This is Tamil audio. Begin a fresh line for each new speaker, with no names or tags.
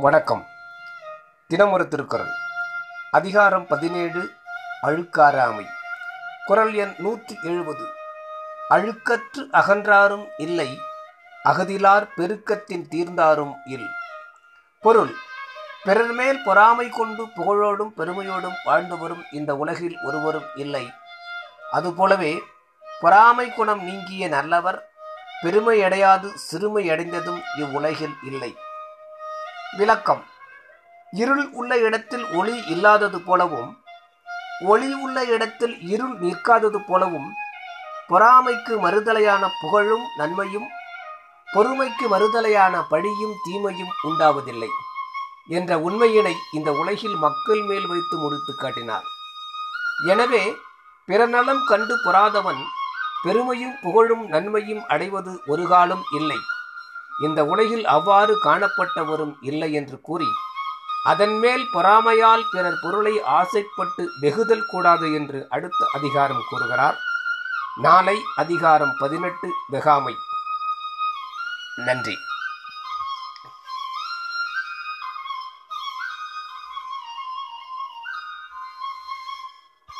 வணக்கம். தினமொரு திருக்குறள். அதிகாரம் பதினேழு அழுக்காராமை குறள் எண் நூற்றி எழுபது. அழுக்கற்று அகன்றாரும் இல்லை அகதிலார் பெருக்கத்தின் தீர்ந்தாரும் இல். பொருள் பிறர் மேல் பொறாமை கொண்டு புகழோடும் பெருமையோடும் வாழ்ந்து வரும் இந்த உலகில் ஒருவரும் இல்லை. அதுபோலவே பொறாமை குணம் நீங்கிய நல்லவர் பெருமையடையாது சிறுமையடைந்ததும் இவ்வுலகில் இல்லை. விளக்கம். இருள் உள்ள இடத்தில் ஒளி இல்லாதது போலவும் ஒளி உள்ள இடத்தில் இருள் நிற்காதது போலவும் பொறாமைக்கு மறுதலையான புகழும் நன்மையும் பொறுமைக்கு மறுதலையான பழியும் தீமையும் உண்டாவதில்லை என்ற உண்மையினை இந்த உலகில் மக்கள் மேல் வைத்து முடித்து காட்டினார். எனவே பிறநலம் கண்டு பொறாதவன் பெருமையும் புகழும் நன்மையும் அடைவது ஒரு காலம் இல்லை. இந்த உலகில் அவ்வாறு காணப்பட்டவரும் இல்லை என்று கூறி அதன் மேல் பொறாமையால் பிறர் பொருளை ஆசைப்பட்டு வெகுதல் கூடாது என்று அடுத்த அதிகாரம் கூறுகிறார். நாளை அதிகாரம் பதினெட்டு வெகாமை. நன்றி.